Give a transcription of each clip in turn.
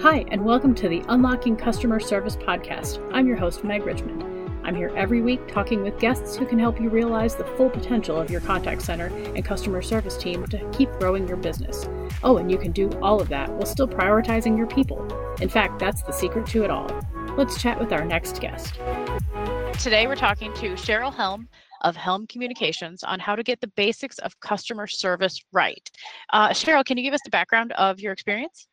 Hi, and welcome to the Unlocking Customer Service Podcast. I'm your host, Meg Richmond. I'm here every week talking with guests who can help you realize the full potential of your contact center and customer service team to keep growing your business. Oh, and you can do all of that while still prioritizing your people. In fact, that's the secret to it all. Let's chat with our next guest. Today, we're talking to Cheryl Helm of Helm Communications on how to get the basics of customer service right. Uh, Cheryl, can you give us the background of your experience?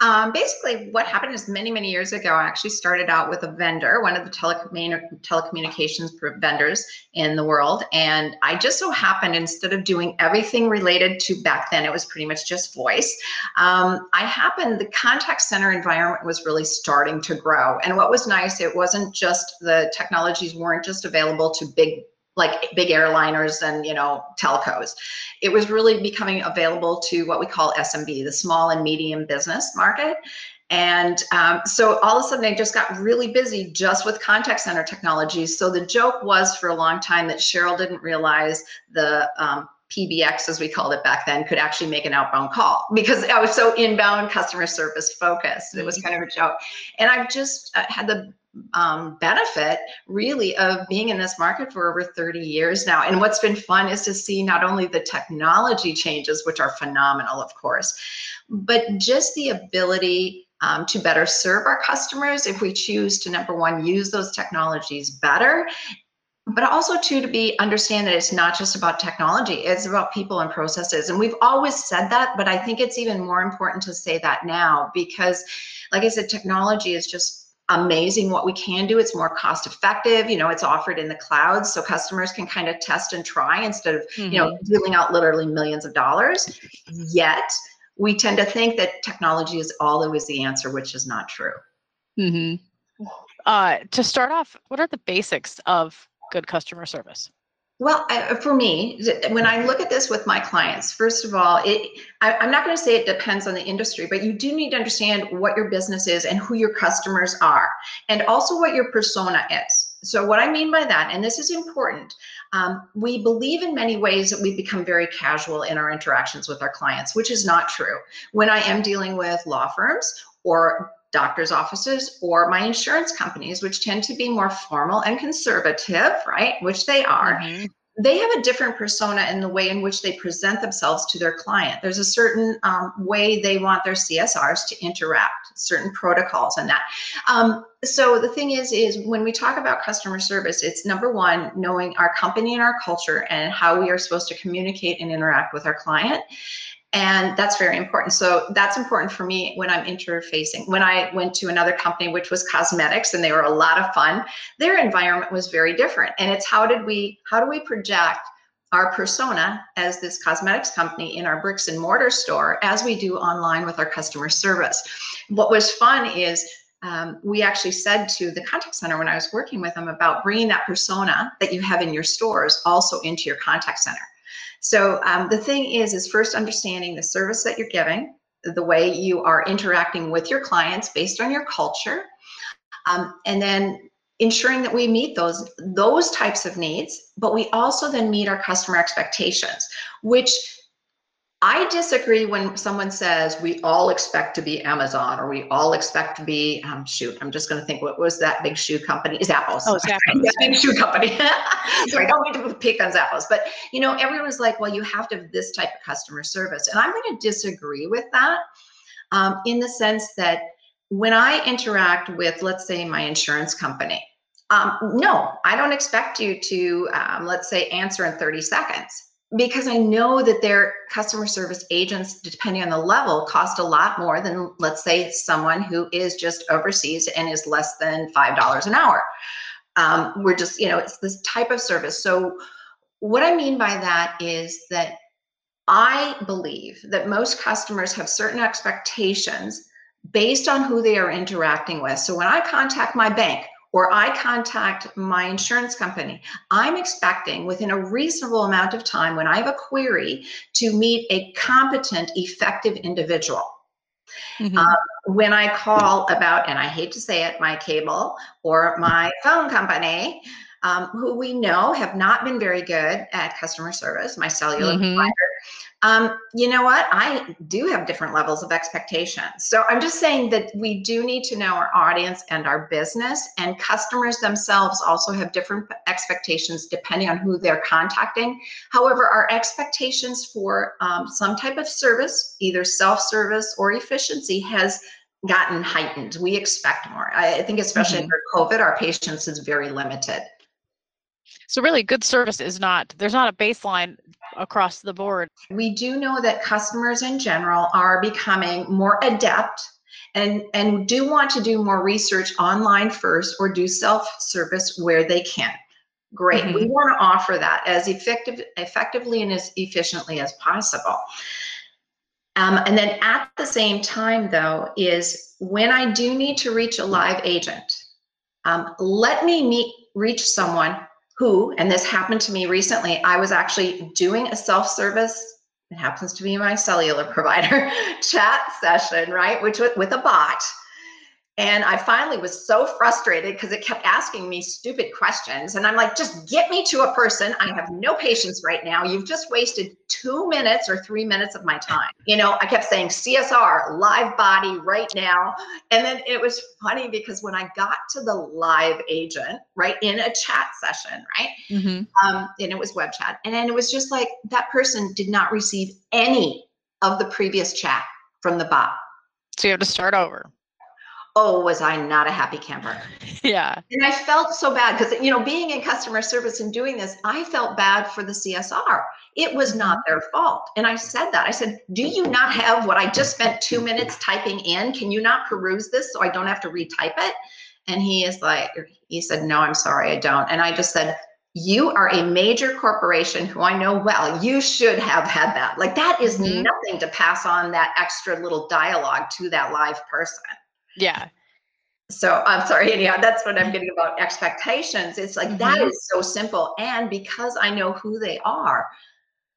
Um, basically, what happened is many, many years ago, I actually started out with a vendor, one of the telecommunications vendors in the world. And I just so happened, instead of doing everything related to back then, it was pretty much just voice. Um, I happened, the contact center environment was really starting to grow. And what was nice, it wasn't just the technologies weren't just available to big like big airliners and you know telcos it was really becoming available to what we call smb the small and medium business market and um, so all of a sudden, I just got really busy just with contact center technologies. So the joke was for a long time that Cheryl didn't realize the um, PBX, as we called it back then, could actually make an outbound call because I was so inbound customer service focused. It was mm-hmm. kind of a joke. And I've just uh, had the um, benefit really of being in this market for over 30 years now. And what's been fun is to see not only the technology changes, which are phenomenal, of course, but just the ability um, to better serve our customers if we choose to number one use those technologies better but also too to be understand that it's not just about technology it's about people and processes and we've always said that but i think it's even more important to say that now because like i said technology is just amazing what we can do. It's more cost effective. You know, it's offered in the cloud so customers can kind of test and try instead of, mm-hmm. you know, mm-hmm. dealing out literally millions of dollars. Yet we tend to think that technology is always the answer, which is not true. Mm-hmm. Uh, to start off, what are the basics of good customer service? Well, I, for me, when I look at this with my clients, first of all, it, I, I'm not going to say it depends on the industry, but you do need to understand what your business is and who your customers are, and also what your persona is. So, what I mean by that, and this is important, um, we believe in many ways that we become very casual in our interactions with our clients, which is not true. When I am dealing with law firms or doctor's offices or my insurance companies, which tend to be more formal and conservative, right? Which they are. Mm-hmm they have a different persona in the way in which they present themselves to their client. There's a certain um, way they want their CSRs to interact, certain protocols and that. Um, so the thing is, is when we talk about customer service, it's number one, knowing our company and our culture and how we are supposed to communicate and interact with our client and that's very important. So that's important for me when i'm interfacing. When i went to another company which was cosmetics and they were a lot of fun their environment was very different. And it's how did we how do we project our persona as this cosmetics company in our bricks and mortar store as we do online with our customer service? What was fun is um, we actually said to the contact center when i was working with them about bringing that persona that you have in your stores also into your contact center so um, the thing is, is first understanding the service that you're giving, the way you are interacting with your clients based on your culture, um, and then ensuring that we meet those those types of needs, but we also then meet our customer expectations, which I disagree when someone says we all expect to be Amazon or we all expect to be um, shoot. I'm just going to think what was that big shoe company? Zappos. Oh, Zappos. that big shoe company. so I don't mean to pick on Zappos, but you know, everyone's like, well, you have to have this type of customer service, and I'm going to disagree with that um, in the sense that when I interact with, let's say, my insurance company. Um, no, I don't expect you to, um, let's say, answer in 30 seconds because I know that their customer service agents, depending on the level, cost a lot more than, let's say, someone who is just overseas and is less than $5 an hour. Um, we're just, you know, it's this type of service. So, what I mean by that is that I believe that most customers have certain expectations based on who they are interacting with. So, when I contact my bank, or I contact my insurance company, I'm expecting within a reasonable amount of time when I have a query to meet a competent, effective individual. Mm-hmm. Uh, when I call about, and I hate to say it, my cable or my phone company, um, who we know have not been very good at customer service, my cellular Mhm. provider. Um, you know what? I do have different levels of expectations. So I'm just saying that we do need to know our audience and our business, and customers themselves also have different expectations depending on who they're contacting. However, our expectations for um, some type of service, either self service or efficiency, has gotten heightened. We expect more. I I think, especially Mhm. under COVID, our patience is very limited. So really good service is not there's not a baseline across the board. we do know that customers in general are becoming more adept and and do want to do more research online first or do self-service where they can great we Mhm. want to offer that as effective effectively and as efficiently as possible um, and then at the same time though is when i do need to reach a live agent um, let me meet reach someone who and this happened to me recently i was actually doing a self-service it happens to be my cellular provider chat session right which with, with a bot and i finally was so frustrated because it kept asking me stupid questions and i'm like just get me to a person i have no patience right now you've just wasted two minutes or three minutes of my time you know i kept saying csr live body right now and then it was funny because when i got to the live agent right in a chat session right Mm-hmm. um, and it was web chat. And then it was just like that person did not receive any of the previous chat from the bot. So you have to start over. Oh, was I not a happy camper? Yeah. And I felt so bad because, you know, being in customer service and doing this, I felt bad for the CSR. It was not their fault. And I said that. I said, Do you not have what I just spent two minutes typing in? Can you not peruse this so I don't have to retype it? And he is like, He said, No, I'm sorry, I don't. And I just said, you are a major corporation who I know well. You should have had that. Like, that is Mhm. nothing to pass on that extra little dialogue to that live person. Yeah. So I'm sorry, anyhow, that's what I'm getting about expectations. It's like that Mhm. is so simple. And because I know who they are,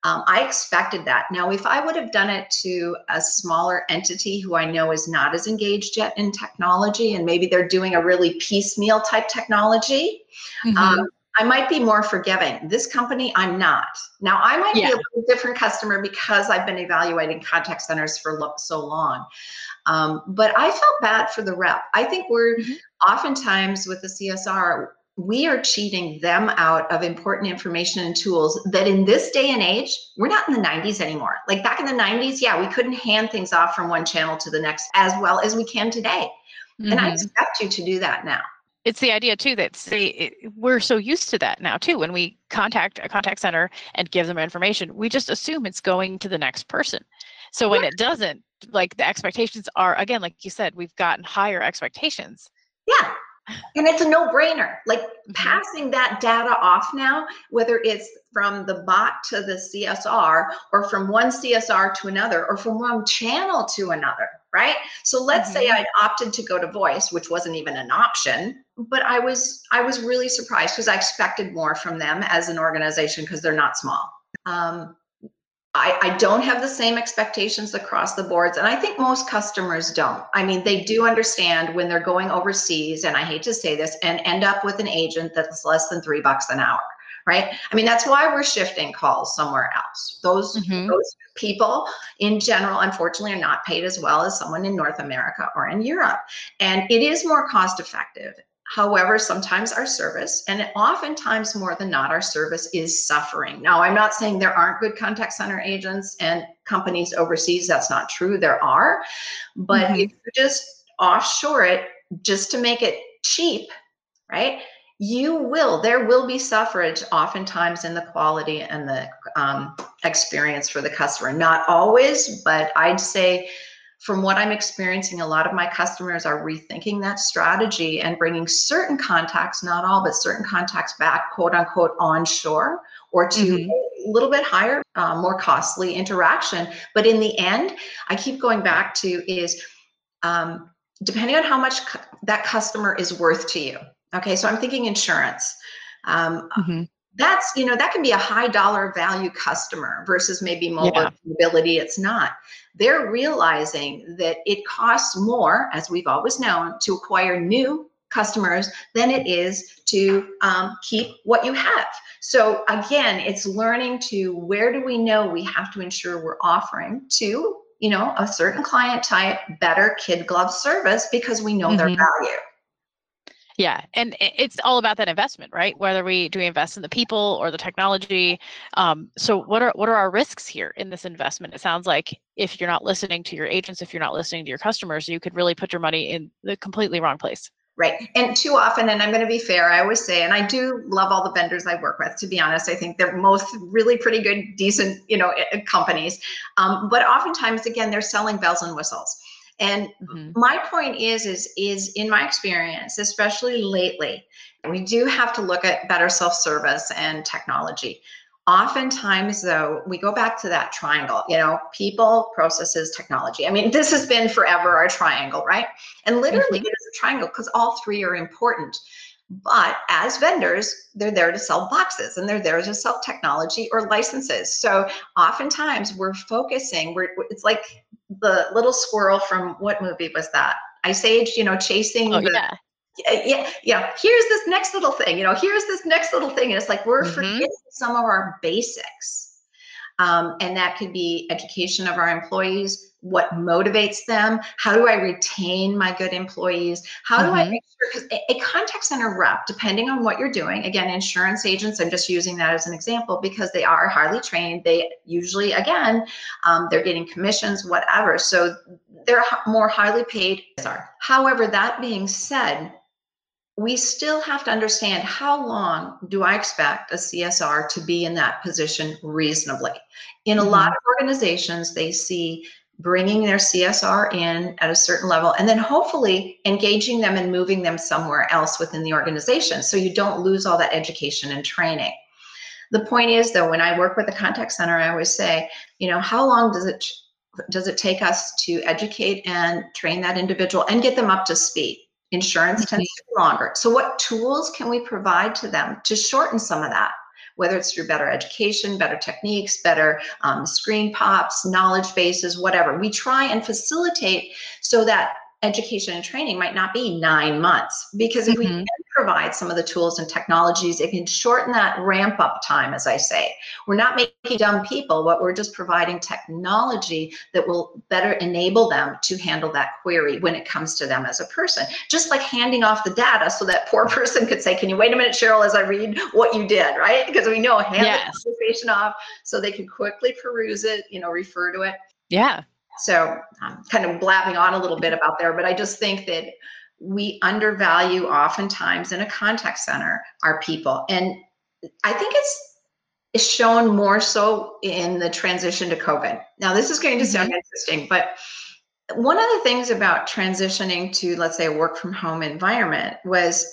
um, I expected that. Now, if I would have done it to a smaller entity who I know is not as engaged yet in technology, and maybe they're doing a really piecemeal type technology, Mhm. um, I might be more forgiving. This company, I'm not. Now, I might Yeah. be a little different customer because I've been evaluating contact centers for lo- so long. Um, but I felt bad for the rep. I think we're Mhm. oftentimes with the CSR, we are cheating them out of important information and tools that in this day and age, we're not in the 90s anymore. Like back in the 90s, yeah, we couldn't hand things off from one channel to the next as well as we can today. And I Mhm. expect you to do that now. It's the idea too that say it, we're so used to that now too when we contact a contact center and give them information we just assume it's going to the next person so when it doesn't like the expectations are again like you said we've gotten higher expectations Yeah. And it's a no brainer. Like Mhm. passing that data off now, whether it's from the bot to the CSR or from one CSR to another or from one channel to another, right? So let's say Mhm. I'd opted to go to voice, which wasn't even an option, but I was I was really surprised because I expected more from them as an organization because they're not small. Um, I, I don't have the same expectations across the boards, and I think most customers don't. I mean, they do understand when they're going overseas, and I hate to say this, and end up with an agent that's less than three bucks an hour, right? I mean, that's why we're shifting calls somewhere else. Those Mhm. those people in general, unfortunately, are not paid as well as someone in North America or in Europe, and it is more cost effective. However, sometimes our service, and oftentimes more than not, our service is suffering. Now, I'm not saying there aren't good contact center agents and companies overseas. That's not true. There are. But Mhm. if you just offshore it just to make it cheap, right? You will, there will be suffrage oftentimes in the quality and the um, experience for the customer. Not always, but I'd say from what I'm experiencing, a lot of my customers are rethinking that strategy and bringing certain contacts, not all, but certain contacts back, quote unquote, onshore or to Mhm. a little bit higher, uh, more costly interaction. But in the end, I keep going back to is um, depending on how much cu- that customer is worth to you. Okay, so I'm thinking insurance. Um, Mhm. that's you know that can be a high dollar value customer versus maybe mobile Yeah. mobility it's not they're realizing that it costs more as we've always known to acquire new customers than it is to um, keep what you have. So again, it's learning to where do we know we have to ensure we're offering to you know a certain client type better kid glove service because we know mm-hmm. their value. Yeah, and it's all about that investment, right? Whether we do we invest in the people or the technology. Um, so, what are what are our risks here in this investment? It sounds like if you're not listening to your agents, if you're not listening to your customers, you could really put your money in the completely wrong place. Right. And too often, and I'm going to be fair, I always say, and I do love all the vendors I work with, to be honest. I think they're most really pretty good, decent, you know, companies. Um, but oftentimes, again, they're selling bells and whistles. And mm-hmm. my point is, is, is in my experience, especially lately, we do have to look at better self-service and technology. Oftentimes, though, we go back to that triangle, you know, people, processes, technology. I mean, this has been forever our triangle, right? And literally, mm-hmm. it is a triangle because all three are important. But as vendors, they're there to sell boxes and they're there to sell technology or licenses. So oftentimes we're focusing, we're it's like the little squirrel from what movie was that? Ice Age, you know, chasing oh, the, yeah. Yeah, yeah. Here's this next little thing, you know, here's this next little thing. And it's like we're mm-hmm. forgetting some of our basics. Um, and that could be education of our employees, what motivates them, how do I retain my good employees, how do mm-hmm. I make sure, because a, contact center rep, depending on what you're doing, again, insurance agents, I'm just using that as an example because they are highly trained. They usually, again, um, they're getting commissions, whatever. So they're more highly paid. However, that being said, we still have to understand how long do I expect a CSR to be in that position reasonably. In a mm-hmm. lot of organizations, they see bringing their CSR in at a certain level and then hopefully engaging them and moving them somewhere else within the organization so you don't lose all that education and training. The point is though, when I work with a contact center, I always say, you know, how long does it does it take us to educate and train that individual and get them up to speed? Insurance mm-hmm. tends to be longer. So, what tools can we provide to them to shorten some of that? Whether it's through better education, better techniques, better um, screen pops, knowledge bases, whatever. We try and facilitate so that education and training might not be nine months because if mm-hmm. we can provide some of the tools and technologies it can shorten that ramp up time as i say. We're not making dumb people but we're just providing technology that will better enable them to handle that query when it comes to them as a person. Just like handing off the data so that poor person could say can you wait a minute cheryl as i read what you did right? Because we know hand yes. the conversation off so they can quickly peruse it you know refer to it. Yeah so I'm kind of blabbing on a little bit about there, but I just think that we undervalue oftentimes in a contact center our people. And I think it's it's shown more so in the transition to COVID. Now, this is going to sound mm-hmm. interesting, but one of the things about transitioning to, let's say, a work from home environment was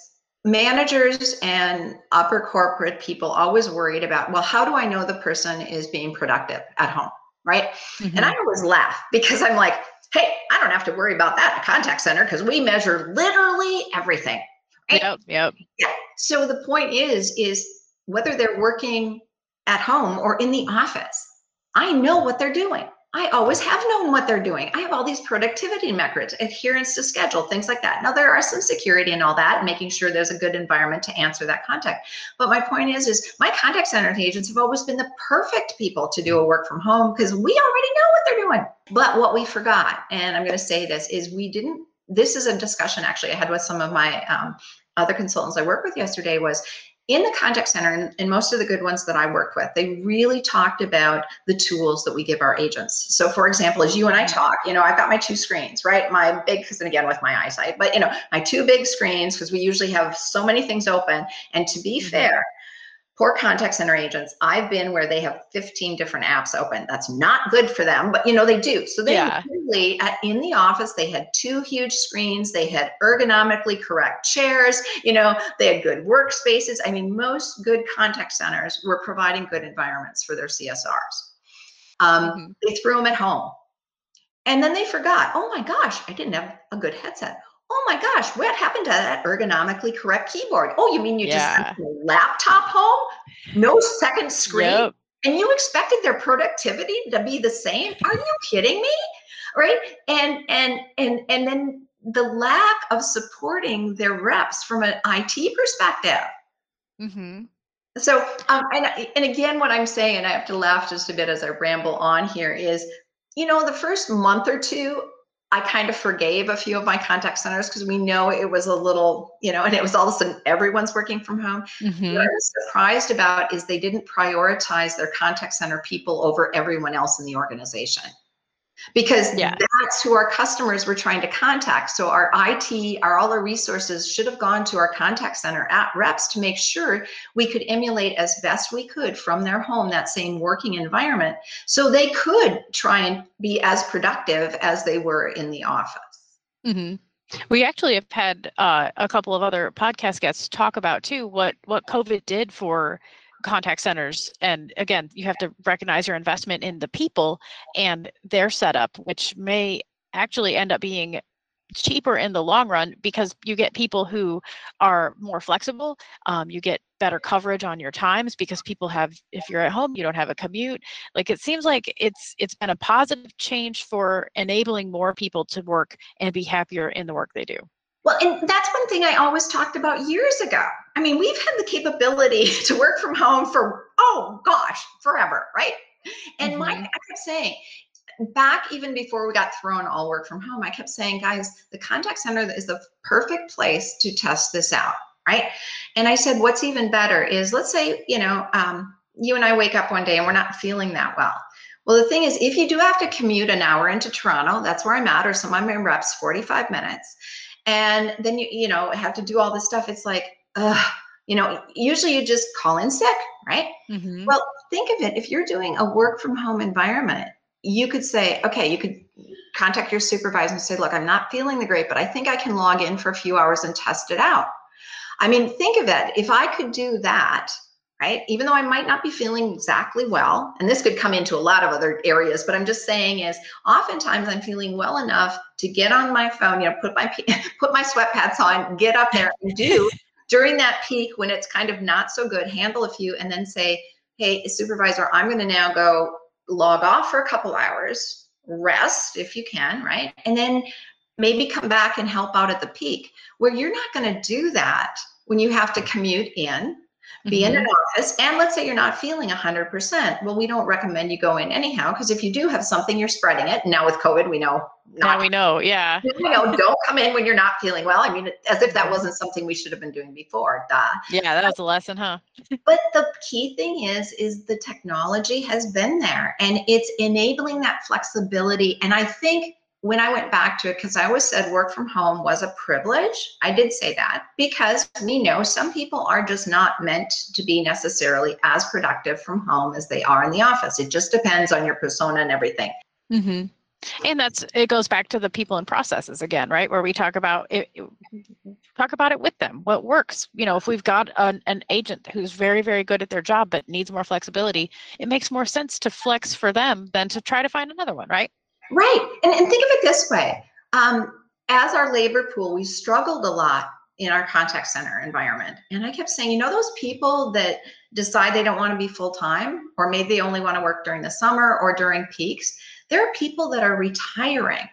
managers and upper corporate people always worried about, well, how do I know the person is being productive at home? Right? Mm-hmm. And I always laugh because I'm like, hey, I don't have to worry about that in contact center because we measure literally everything. Right? Yep, yep. Yeah. So the point is, is whether they're working at home or in the office, I know what they're doing. I always have known what they're doing. I have all these productivity metrics, adherence to schedule, things like that. Now there are some security and all that, making sure there's a good environment to answer that contact. But my point is, is my contact center agents have always been the perfect people to do a work from home because we already know what they're doing. But what we forgot, and I'm going to say this, is we didn't. This is a discussion actually I had with some of my um, other consultants I worked with yesterday. Was in the contact center and, and, most of the good ones that I worked with, they really talked about the tools that we give our agents. So for example, as you and I talk, you know, I've got my two screens, right? My big, because and again, with my eyesight, but you know, my two big screens, because we usually have so many things open. And to be mm-hmm. fair, poor contact center agents i've been where they have 15 different apps open. That's not good for them but you know they do. So they yeah. really at, in the office they had two huge screens they had ergonomically correct chairs you know they had good workspaces. I mean most good contact centers were providing good environments for their csrs um, mm-hmm. they threw them at home. And then they forgot oh my gosh i didn't have a good headset oh my gosh, what happened to that ergonomically correct keyboard? Oh, you mean you yeah. just a laptop home? No second screen? Yep. And you expected their productivity to be the same? Are you kidding me? Right? And and and and then the lack of supporting their reps from an IT perspective. Mm-hmm. So, um, and and again, what I'm saying, and I have to laugh just a bit as I ramble on here, is, you know, the first month or two, I kind of forgave a few of my contact centers because we know it was a little, you know, and it was all of a sudden everyone's working from home. Mm-hmm. What I was surprised about is they didn't prioritize their contact center people over everyone else in the organization because Yeah. that's who our customers were trying to contact. So our IT, our all our resources should have gone to our contact center at reps to make sure we could emulate as best we could from their home that same working environment so they could try and be as productive as they were in the office. hmm We actually have had uh, a couple of other podcast guests talk about too what what COVID did for contact centers. And again, you have to recognize your investment in the people and their setup, which may actually end up being cheaper in the long run because you get people who are more flexible. Um, you get better coverage on your times because people have, if you're at home, you don't have a commute. Like it seems like it's it's been a positive change for enabling more people to work and be happier in the work they do. Well, and that's one thing I always talked about years ago. I mean, we've had the capability to work from home for, oh gosh, forever, right? And my, I kept saying, back even before we got thrown all work from home, I kept saying, guys, the contact center is the perfect place to test this out, right? And I said, what's even better is let's say, you know, um, you and I wake up one day and we're not feeling that well. Well, the thing is, if you do have to commute an hour into Toronto, that's where I'm at, or some of my reps, 45 minutes, and then you, you know, have to do all this stuff. It's like, ugh, you know, usually you just call in sick, right? Mhm. Well, think of it if you're doing a work from home environment, you could say, okay, you could contact your supervisor and say, look, I'm not feeling the great, but I think I can log in for a few hours and test it out. I mean, think of it. If I could do that, right, even though I might not be feeling exactly well, and this could come into a lot of other areas, but I'm just saying is oftentimes I'm feeling well enough to get on my phone, you know, put my put my sweatpants on, get up there and do during that peak when it's kind of not so good, handle a few and then say, hey, supervisor, I'm going to now go log off for a couple hours, rest if you can, right? And then maybe come back and help out at the peak where you're not going to do that when you have to commute in, be in Mhm. an office, and let's say you're not feeling 100%. Well, we don't recommend you go in anyhow because if you do have something, you're spreading it. Now with COVID, we know Now we know, yeah. you know, don't come in when you're not feeling well. I mean, as if that wasn't something we should have been doing before. Duh. Yeah, that was a lesson, huh? But the key thing is, is the technology has been there and it's enabling that flexibility. And I think when I went back to it, because I always said work from home was a privilege. I did say that because we know some people are just not meant to be necessarily as productive from home as they are in the office. It just depends on your persona and everything. hmm And that's it goes back to the people and processes again, right? Where we talk about it, it- talk about it with them. What works? You know, if we've got an, an agent who's very, very good at their job but needs more flexibility, it makes more sense to flex for them than to try to find another one, right? Right. And, and think of it this way um, as our labor pool, we struggled a lot in our contact center environment. And I kept saying, you know, those people that decide they don't want to be full time, or maybe they only want to work during the summer or during peaks, there are people that are retiring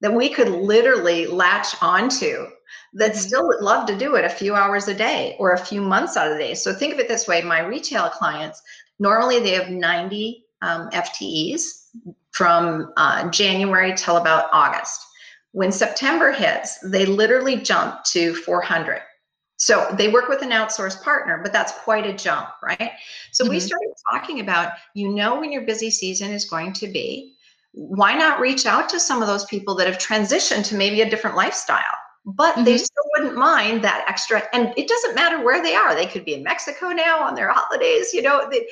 that we could literally latch onto that Mhm. still would love to do it a few hours a day or a few months out of the day. So think of it this way my retail clients, normally they have 90 um, FTEs from uh, January till about August. When September hits, they literally jump to 400. So they work with an outsourced partner, but that's quite a jump, right? So we Mhm. started talking about, you know, when your busy season is going to be, why not reach out to some of those people that have transitioned to maybe a different lifestyle? But they Mhm. still wouldn't mind that extra, and it doesn't matter where they are. They could be in Mexico now on their holidays, you know. They,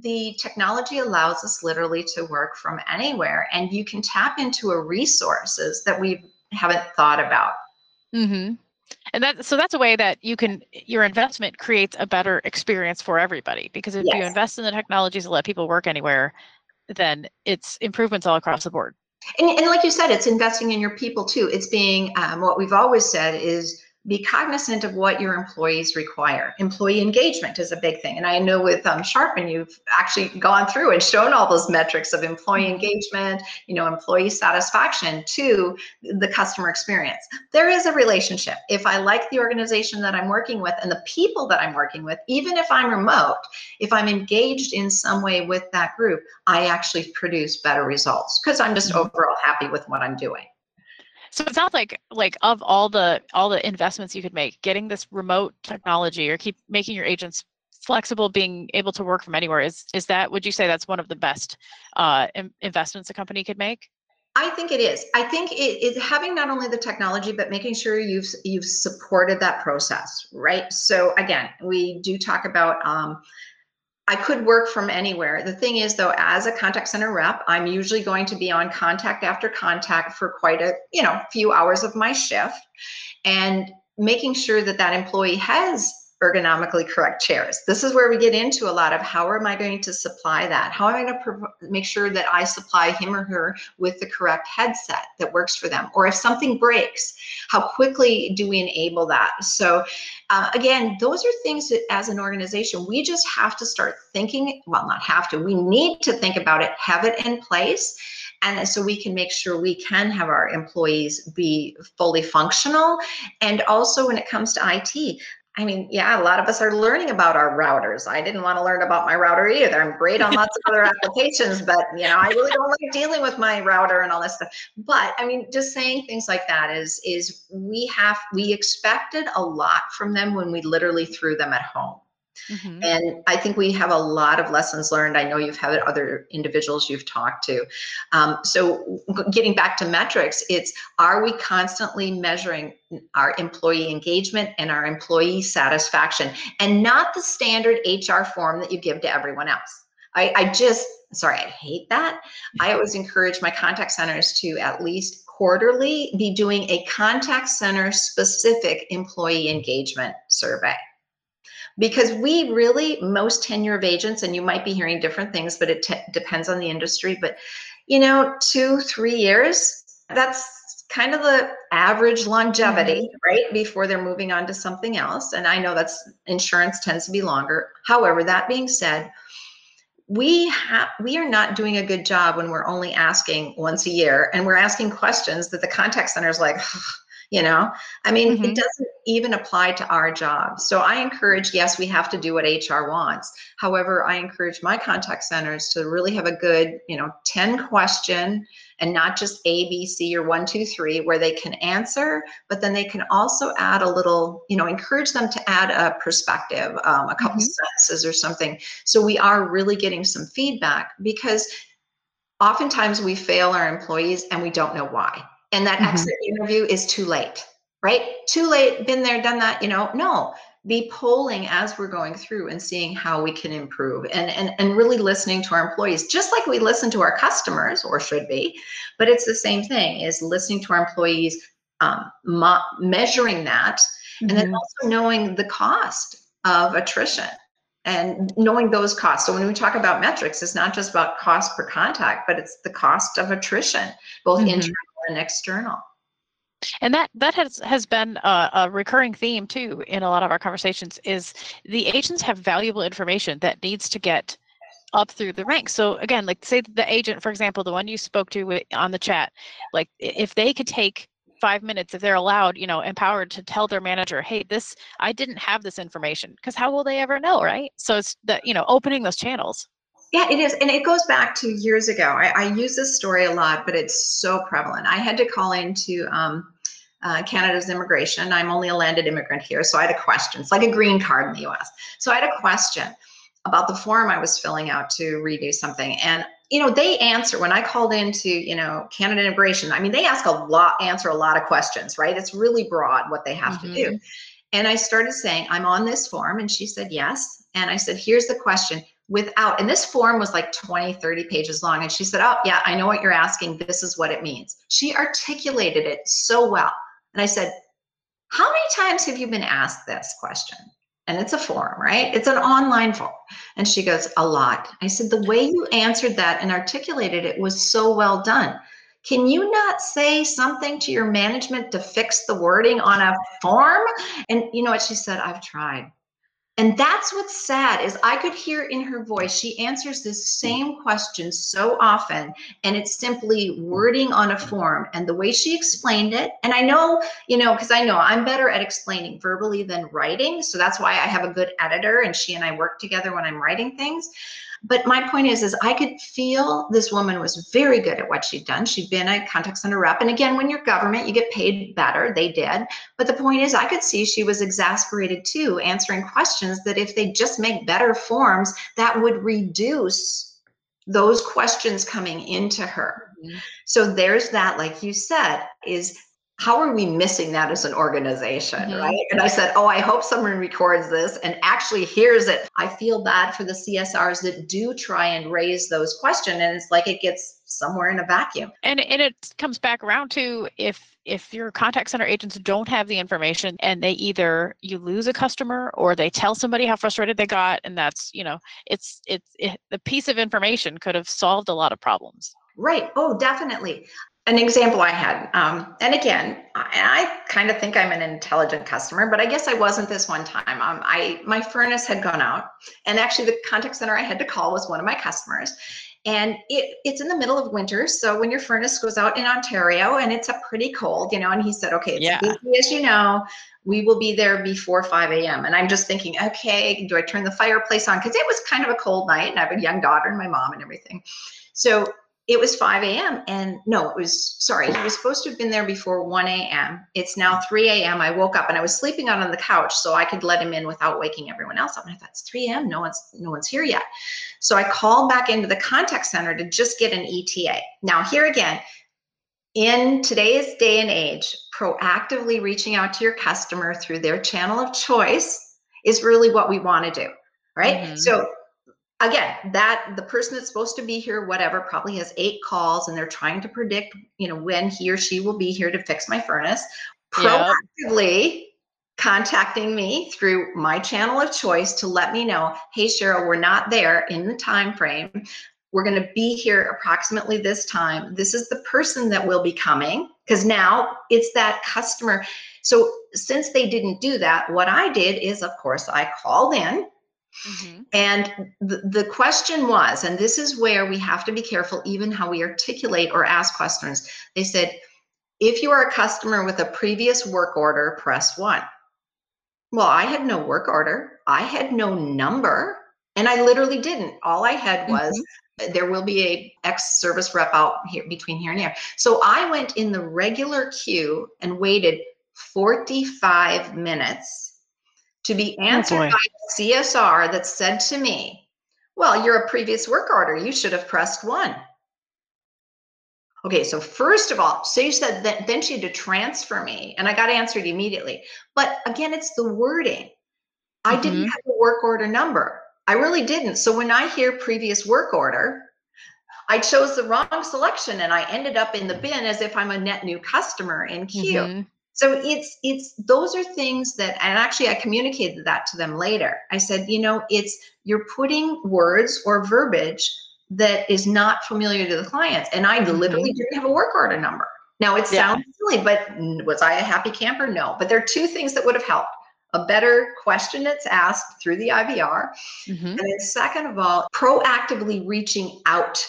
the technology allows us literally to work from anywhere and you can tap into a resources that we haven't thought about Mm-hmm. And that so that's a way that you can your investment creates a better experience for everybody because if you invest in the technologies to let people work anywhere, then it's improvements all across the board. and, and like you said it's investing in your people too it's being um, what we've always said is be cognizant of what your employees require. Employee engagement is a big thing. And I know with um, Sharpen, you've actually gone through and shown all those metrics of employee mm-hmm. engagement, you know, employee satisfaction to the customer experience. There is a relationship. If I like the organization that I'm working with and the people that I'm working with, even if I'm remote, if I'm engaged in some way with that group, I actually produce better results because I'm just mm-hmm. overall happy with what I'm doing. So it sounds like like of all the all the investments you could make, getting this remote technology or keep making your agents flexible, being able to work from anywhere is is that would you say that's one of the best uh, investments a company could make? I think it is. I think it is having not only the technology, but making sure you've you've supported that process, right? So again, we do talk about um, I could work from anywhere. The thing is though, as a contact center rep, I'm usually going to be on contact after contact for quite a, you know, few hours of my shift and making sure that that employee has ergonomically correct chairs. This is where we get into a lot of how am I going to supply that? How am I going to make sure that I supply him or her with the correct headset that works for them? Or if something breaks, how quickly do we enable that? So, uh, again, those are things that as an organization, we just have to start thinking, well, not have to, we need to think about it, have it in place and so we can make sure we can have our employees be fully functional and also when it comes to IT I mean, yeah, a lot of us are learning about our routers. I didn't want to learn about my router either. I'm great on lots of other applications, but you know, I really don't like dealing with my router and all this stuff. But I mean, just saying things like that is is we have we expected a lot from them when we literally threw them at home. Mm-hmm. And I think we have a lot of lessons learned. I know you've had other individuals you've talked to. Um, so, getting back to metrics, it's are we constantly measuring our employee engagement and our employee satisfaction and not the standard HR form that you give to everyone else? I, I just, sorry, I hate that. I always encourage my contact centers to at least quarterly be doing a contact center specific employee engagement survey because we really most tenure of agents and you might be hearing different things but it depends on the industry but you know two three years that's kind of the average longevity mm-hmm. right before they're moving on to something else and i know that's insurance tends to be longer however that being said we have we are not doing a good job when we're only asking once a year and we're asking questions that the contact center is like you know? I mean mm-hmm. it doesn't even apply to our job. So i encourage yes we have to do what hr wants. However i encourage my contact centers to really have a good you know 10 question and not just a b c or one two three where they can answer but then they can also add a little you know encourage them to add a perspective um, a couple mm-hmm. sentences or something. So we are really getting some feedback because oftentimes we fail our employees and we don't know why and that mm-hmm. exit interview is too late right too late been there done that you know no be polling as we're going through and seeing how we can improve and, and and really listening to our employees just like we listen to our customers or should be but it's the same thing is listening to our employees um, mo- measuring that mm-hmm. and then mm-hmm. also knowing the cost of attrition and knowing those costs. So when we talk about metrics, it's not just about cost per contact, but it's the cost of attrition, both mm-hmm. internal and external. And that that has has been a, a, recurring theme too in a lot of our conversations is the agents have valuable information that needs to get up through the ranks. So again like say the agent for example the one you spoke to on the chat like if they could take five minutes if they're allowed you know empowered to tell their manager hey this i didn't have this information because how will they ever know right? So it's that you know opening those channels yeah, it is. And it goes back to years ago. I, I, use this story a lot, but it's so prevalent. I had to call into um, uh, Canada's immigration. I'm only a landed immigrant here. So I had a question. It's like a green card in the US. So I had a question about the form I was filling out to redo something. And you know, they answer when I called into, you know, Canada immigration. I mean, they ask a lot, answer a lot of questions, right? It's really broad what they have mm-hmm. to do. Mm-hmm. And I started saying, I'm on this form. And she said, yes. And I said, here's the question without, and this form was like 20, 30 pages long. And she said, Oh, yeah, I know what you're asking. This is what it means. She articulated it so well. And I said, How many times have you been asked this question? And it's a form, right? It's an online form. And she goes, A lot. I said, The way you answered that and articulated it was so well done. Can you not say something to your management to fix the wording on a form? And you know what she said? I've tried. And that's what's sad is I could hear in her voice, she answers this same question so often, and it's simply wording on a form. And the way she explained it, and I know, you know, because I know I'm better at explaining verbally than writing. So that's why I have a good editor, and she and I work together when I'm writing things. But my point is, is I could feel this woman was very good at what she'd done. She'd been a contact center rep. And again, when you're government, you get paid better. They did. But the point is, I could see she was exasperated too, answering questions that if they just make better forms, that would reduce those questions coming into her. Mm-hmm. So there's that, like you said, is how are we missing that as an organization mm-hmm. right? And i said oh i hope someone records this and actually hears it. I feel bad for the csrs that do try and raise those questions and it's like it gets somewhere in a vacuum. And and it comes back around to if if your contact center agents don't have the information and they either you lose a customer or they tell somebody how frustrated they got and that's you know it's it's it, the piece of information could have solved a lot of problems. Right. Oh, definitely an example I had, um, and again, I, I kind of think I'm an intelligent customer, but I guess I wasn't this one time. Um, I my furnace had gone out, and actually the contact center I had to call was one of my customers, and it, it's in the middle of winter. So when your furnace goes out in Ontario and it's a pretty cold, you know, and he said, okay, it's yeah. busy as you know, we will be there before 5 a.m. And I'm just thinking, okay, do I turn the fireplace on? Because it was kind of a cold night, and I have a young daughter and my mom and everything. So it was 5 a.m. and no, it was sorry, he was supposed to have been there before 1 a.m. It's now 3 a.m. I woke up and I was sleeping out on the couch so I could let him in without waking everyone else up. And I thought it's 3 a.m. No one's no one's here yet. So I called back into the contact center to just get an ETA. Now here again, in today's day and age, proactively reaching out to your customer through their channel of choice is really what we want to do. Right. Mm-hmm. So again that the person that's supposed to be here whatever probably has eight calls and they're trying to predict you know when he or she will be here to fix my furnace. Proactively yep. contacting me through my channel of choice to let me know hey cheryl we're not there in the time frame we're going to be here approximately this time. This is the person that will be coming. Because now it's that customer. So since they didn't do that what i did is of course i called in Mm-hmm. And the, the question was, and this is where we have to be careful, even how we articulate or ask questions. They said, if you are a customer with a previous work order, press one. Well, I had no work order, I had no number, and I literally didn't. All I had was mm-hmm. there will be a ex service rep out here between here and here. So I went in the regular queue and waited 45 minutes to be oh, answered oh by a CSR that said to me, Well, you're a previous work order. You should have pressed one. Okay, so first of all, so you said that then she had to transfer me and I got answered immediately. But again, it's the wording. I mm-hmm. didn't have a work order number. I really didn't. So when I hear previous work order, I chose the wrong selection and I ended up in the bin as if I'm a net new customer in queue. Mm-hmm. So it's it's those are things that and actually I communicated that to them later. I said, you know, it's you're putting words or verbiage that is not familiar to the clients. And I mm-hmm. literally didn't have a work order number. Now it sounds yeah. silly, but was I a happy camper? No. But there are two things that would have helped. A better question that's asked through the IVR. Mm-hmm. And then second of all, proactively reaching out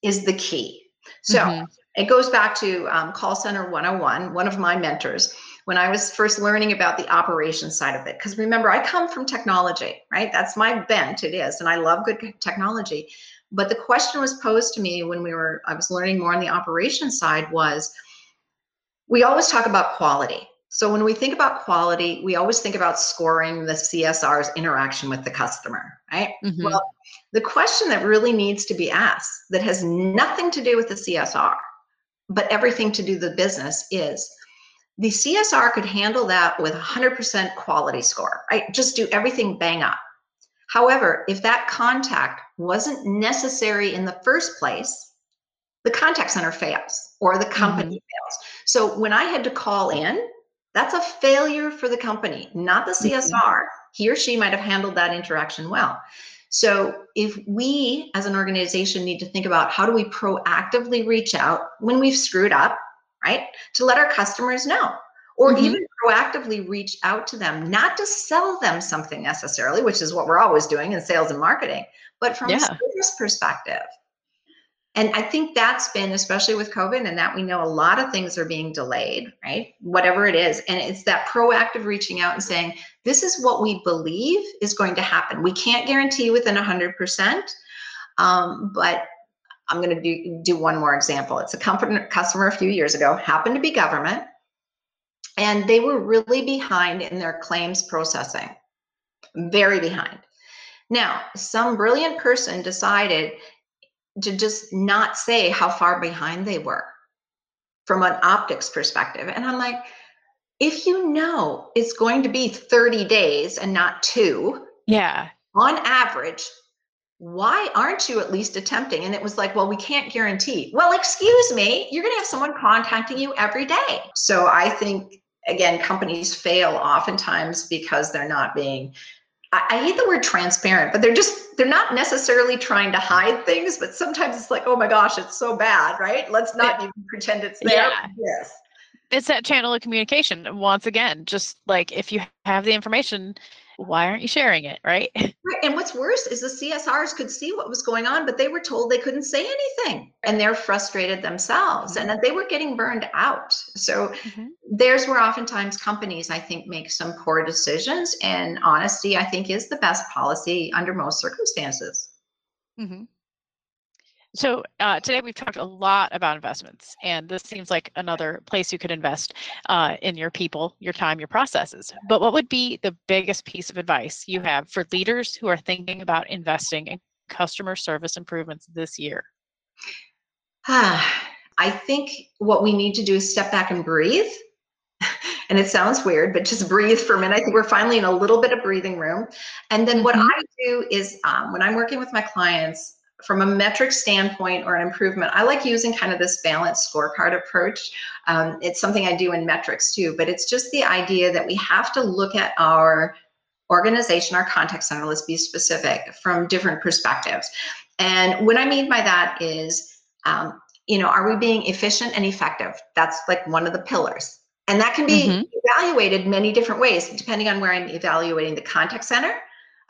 is the key. So mm-hmm. It goes back to um, Call Center 101, one of my mentors, when I was first learning about the operations side of it. Because remember, I come from technology, right? That's my bent, it is. And I love good technology. But the question was posed to me when we were, I was learning more on the operations side was, we always talk about quality. So when we think about quality, we always think about scoring the CSR's interaction with the customer, right? Mm-hmm. Well, the question that really needs to be asked that has nothing to do with the CSR but everything to do the business is the CSR could handle that with 100% quality score, right? Just do everything bang up. However, if that contact wasn't necessary in the first place, the contact center fails or the company mm-hmm. fails. So when I had to call in, that's a failure for the company, not the CSR. Mm-hmm. He or she might have handled that interaction well. So if we as an organization need to think about how do we proactively reach out when we've screwed up, right? To let our customers know or mm-hmm. even proactively reach out to them, not to sell them something necessarily, which is what we're always doing in sales and marketing, but from yeah. a service perspective. And I think that's been, especially with COVID, and that we know a lot of things are being delayed, right? Whatever it is. And it's that proactive reaching out and saying, this is what we believe is going to happen. We can't guarantee within 100%, um, but I'm going to do, do one more example. It's a company, customer a few years ago, happened to be government, and they were really behind in their claims processing, very behind. Now, some brilliant person decided to just not say how far behind they were from an optics perspective. And I'm like, if you know it's going to be 30 days and not two, yeah, on average, why aren't you at least attempting? And it was like, well, we can't guarantee. Well, excuse me, you're going to have someone contacting you every day. So I think, again, companies fail oftentimes because they're not being I, I hate the word transparent, but they're just they're not necessarily trying to hide things, but sometimes it's like, oh my gosh, it's so bad, right? Let's not even pretend it's there. Yeah. Yes. It's that channel of communication. Once again, just like if you have the information, why aren't you sharing it right right and what's worse is the csrs could see what was going on but they were told they couldn't say anything and they're frustrated themselves mm-hmm. and that they were getting burned out so mm-hmm. there's where oftentimes companies i think make some poor decisions and honesty i think is the best policy under most circumstances mm-hmm. So uh, today we've talked a lot about investments, and this seems like another place you could invest uh, in your people, your time, your processes. But what would be the biggest piece of advice you have for leaders who are thinking about investing in customer service improvements this year? I think what we need to do is step back and breathe. and it sounds weird, but just breathe for a minute. I think we're finally in a little bit of breathing room. And then what mm-hmm. I do is um, when I'm working with my clients, from a metric standpoint or an improvement, I like using kind of this balanced scorecard approach. Um, it's something I do in metrics too, but it's just the idea that we have to look at our organization, our contact center, let's be specific, from different perspectives. And what I mean by that is, um, you know, are we being efficient and effective? That's like one of the pillars. And that can be mm-hmm. evaluated many different ways, depending on where I'm evaluating the contact center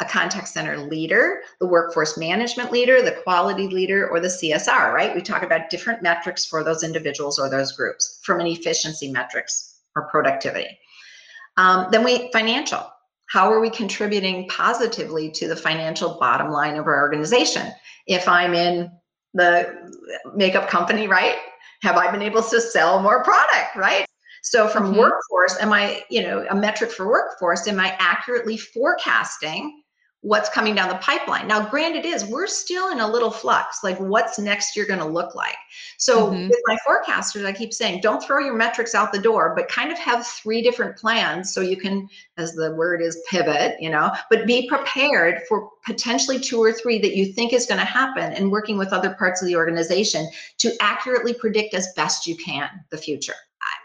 a contact center leader, the workforce management leader, the quality leader, or the CSR, right? We talk about different metrics for those individuals or those groups from an efficiency metrics or productivity. Um, then we financial. How are we contributing positively to the financial bottom line of our organization? If I'm in the makeup company, right? Have I been able to sell more product, right? So from mm-hmm. workforce, am I, you know, a metric for workforce, am I accurately forecasting what's coming down the pipeline. Now, granted is we're still in a little flux, like what's next year going to look like. So mm-hmm. with my forecasters, I keep saying, don't throw your metrics out the door, but kind of have three different plans so you can, as the word is, pivot, you know, but be prepared for potentially two or three that you think is going to happen and working with other parts of the organization to accurately predict as best you can the future.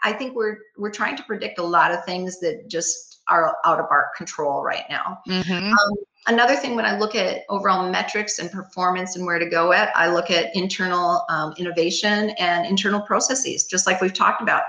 I, I think we're we're trying to predict a lot of things that just are out of our control right now. Mm-hmm. Um, another thing when I look at overall metrics and performance and where to go at, I look at internal um, innovation and internal processes, just like we've talked about.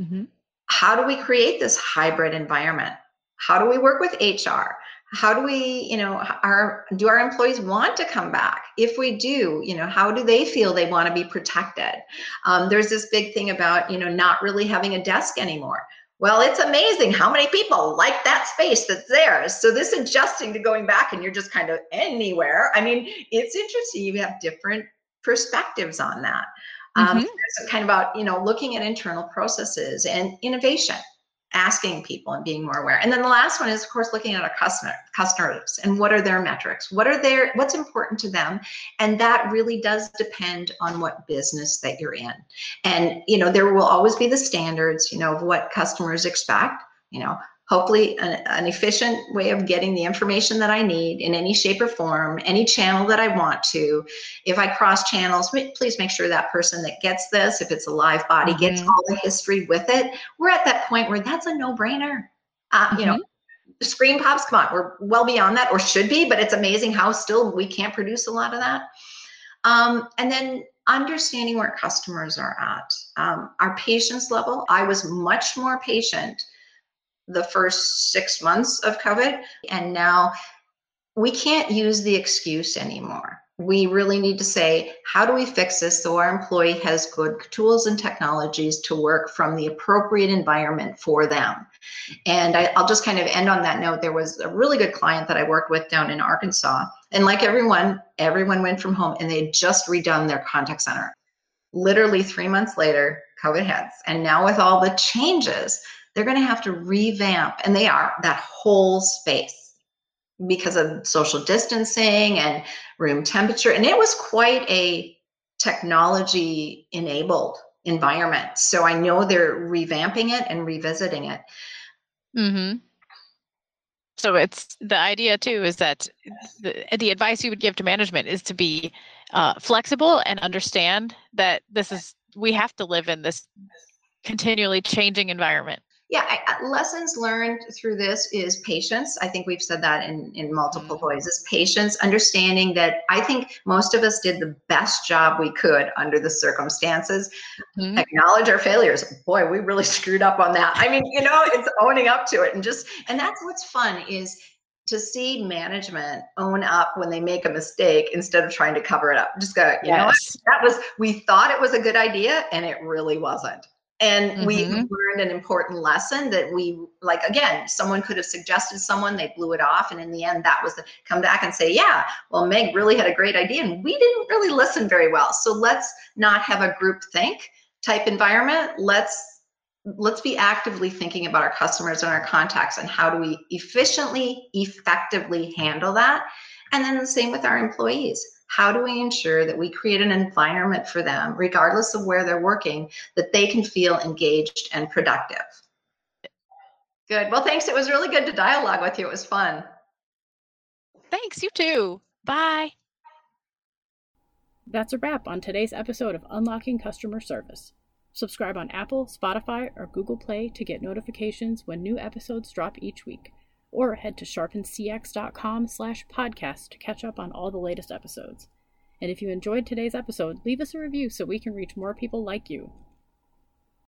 Mm-hmm. How do we create this hybrid environment? How do we work with HR? How do we, you know, our do our employees want to come back? If we do, you know, how do they feel they want to be protected? Um, there's this big thing about, you know, not really having a desk anymore well, it's amazing how many people like that space that's theirs. So this adjusting to going back and you're just kind of anywhere. I mean, it's interesting. You have different perspectives on that. Um, mm-hmm. So kind of about you know looking at internal processes and innovation asking people and being more aware. And then the last one is, of course, looking at our customer customers and what are their metrics, what are their what's important to them, and that really does depend on what business that you're in. And you know, there will always be the standards, you know, of what customers expect. You know, hopefully an, an, efficient way of getting the information that I need in any shape or form, any channel that I want to. If I cross channels, please make sure that person that gets this, if it's a live body, mm-hmm. gets all the history with it. We're at that point where that's a no brainer. Uh, mm-hmm. You know, mm-hmm. screen pops, come on, we're well beyond that or should be, but it's amazing how still we can't produce a lot of that. Um, and then understanding where customers are at. Um, our patience level, I was much more patient the first six months of COVID. And now we can't use the excuse anymore. We really need to say, how do we fix this so our employee has good tools and technologies to work from the appropriate environment for them? And I, will just kind of end on that note. There was a really good client that I worked with down in Arkansas. And like everyone, everyone went from home and they just redone their contact center. Literally three months later, COVID hits. And now with all the changes, they're going to have to revamp, and they are that whole space because of social distancing and room temperature. And it was quite a technology enabled environment. So I know they're revamping it and revisiting it. Mm-hmm. So it's the idea too is that the, the advice you would give to management is to be uh, flexible and understand that this is we have to live in this continually changing environment yeah I, lessons learned through this is patience i think we've said that in in multiple mm-hmm. ways is patience understanding that i think most of us did the best job we could under the circumstances mm-hmm. acknowledge our failures boy we really screwed up on that i mean you know it's owning up to it and just and that's what's fun is to see management own up when they make a mistake instead of trying to cover it up just go you yes. know what? that was we thought it was a good idea and it really wasn't and mm-hmm. we learned an important lesson that we like again someone could have suggested someone they blew it off and in the end that was the come back and say yeah well meg really had a great idea and we didn't really listen very well. So let's not have a group think type environment. Let's let's be actively thinking about our customers and our contacts and how do we efficiently effectively handle that. And then the same with our employees how do we ensure that we create an environment for them, regardless of where they're working, that they can feel engaged and productive? Good. Well, thanks. It was really good to dialogue with you. It was fun. Thanks. You too. Bye. That's a wrap on today's episode of Unlocking Customer Service. Subscribe on Apple, Spotify, or Google Play to get notifications when new episodes drop each week or head to sharpencx.com slash podcast to catch up on all the latest episodes. And if you enjoyed today's episode, leave us a review so we can reach more people like you.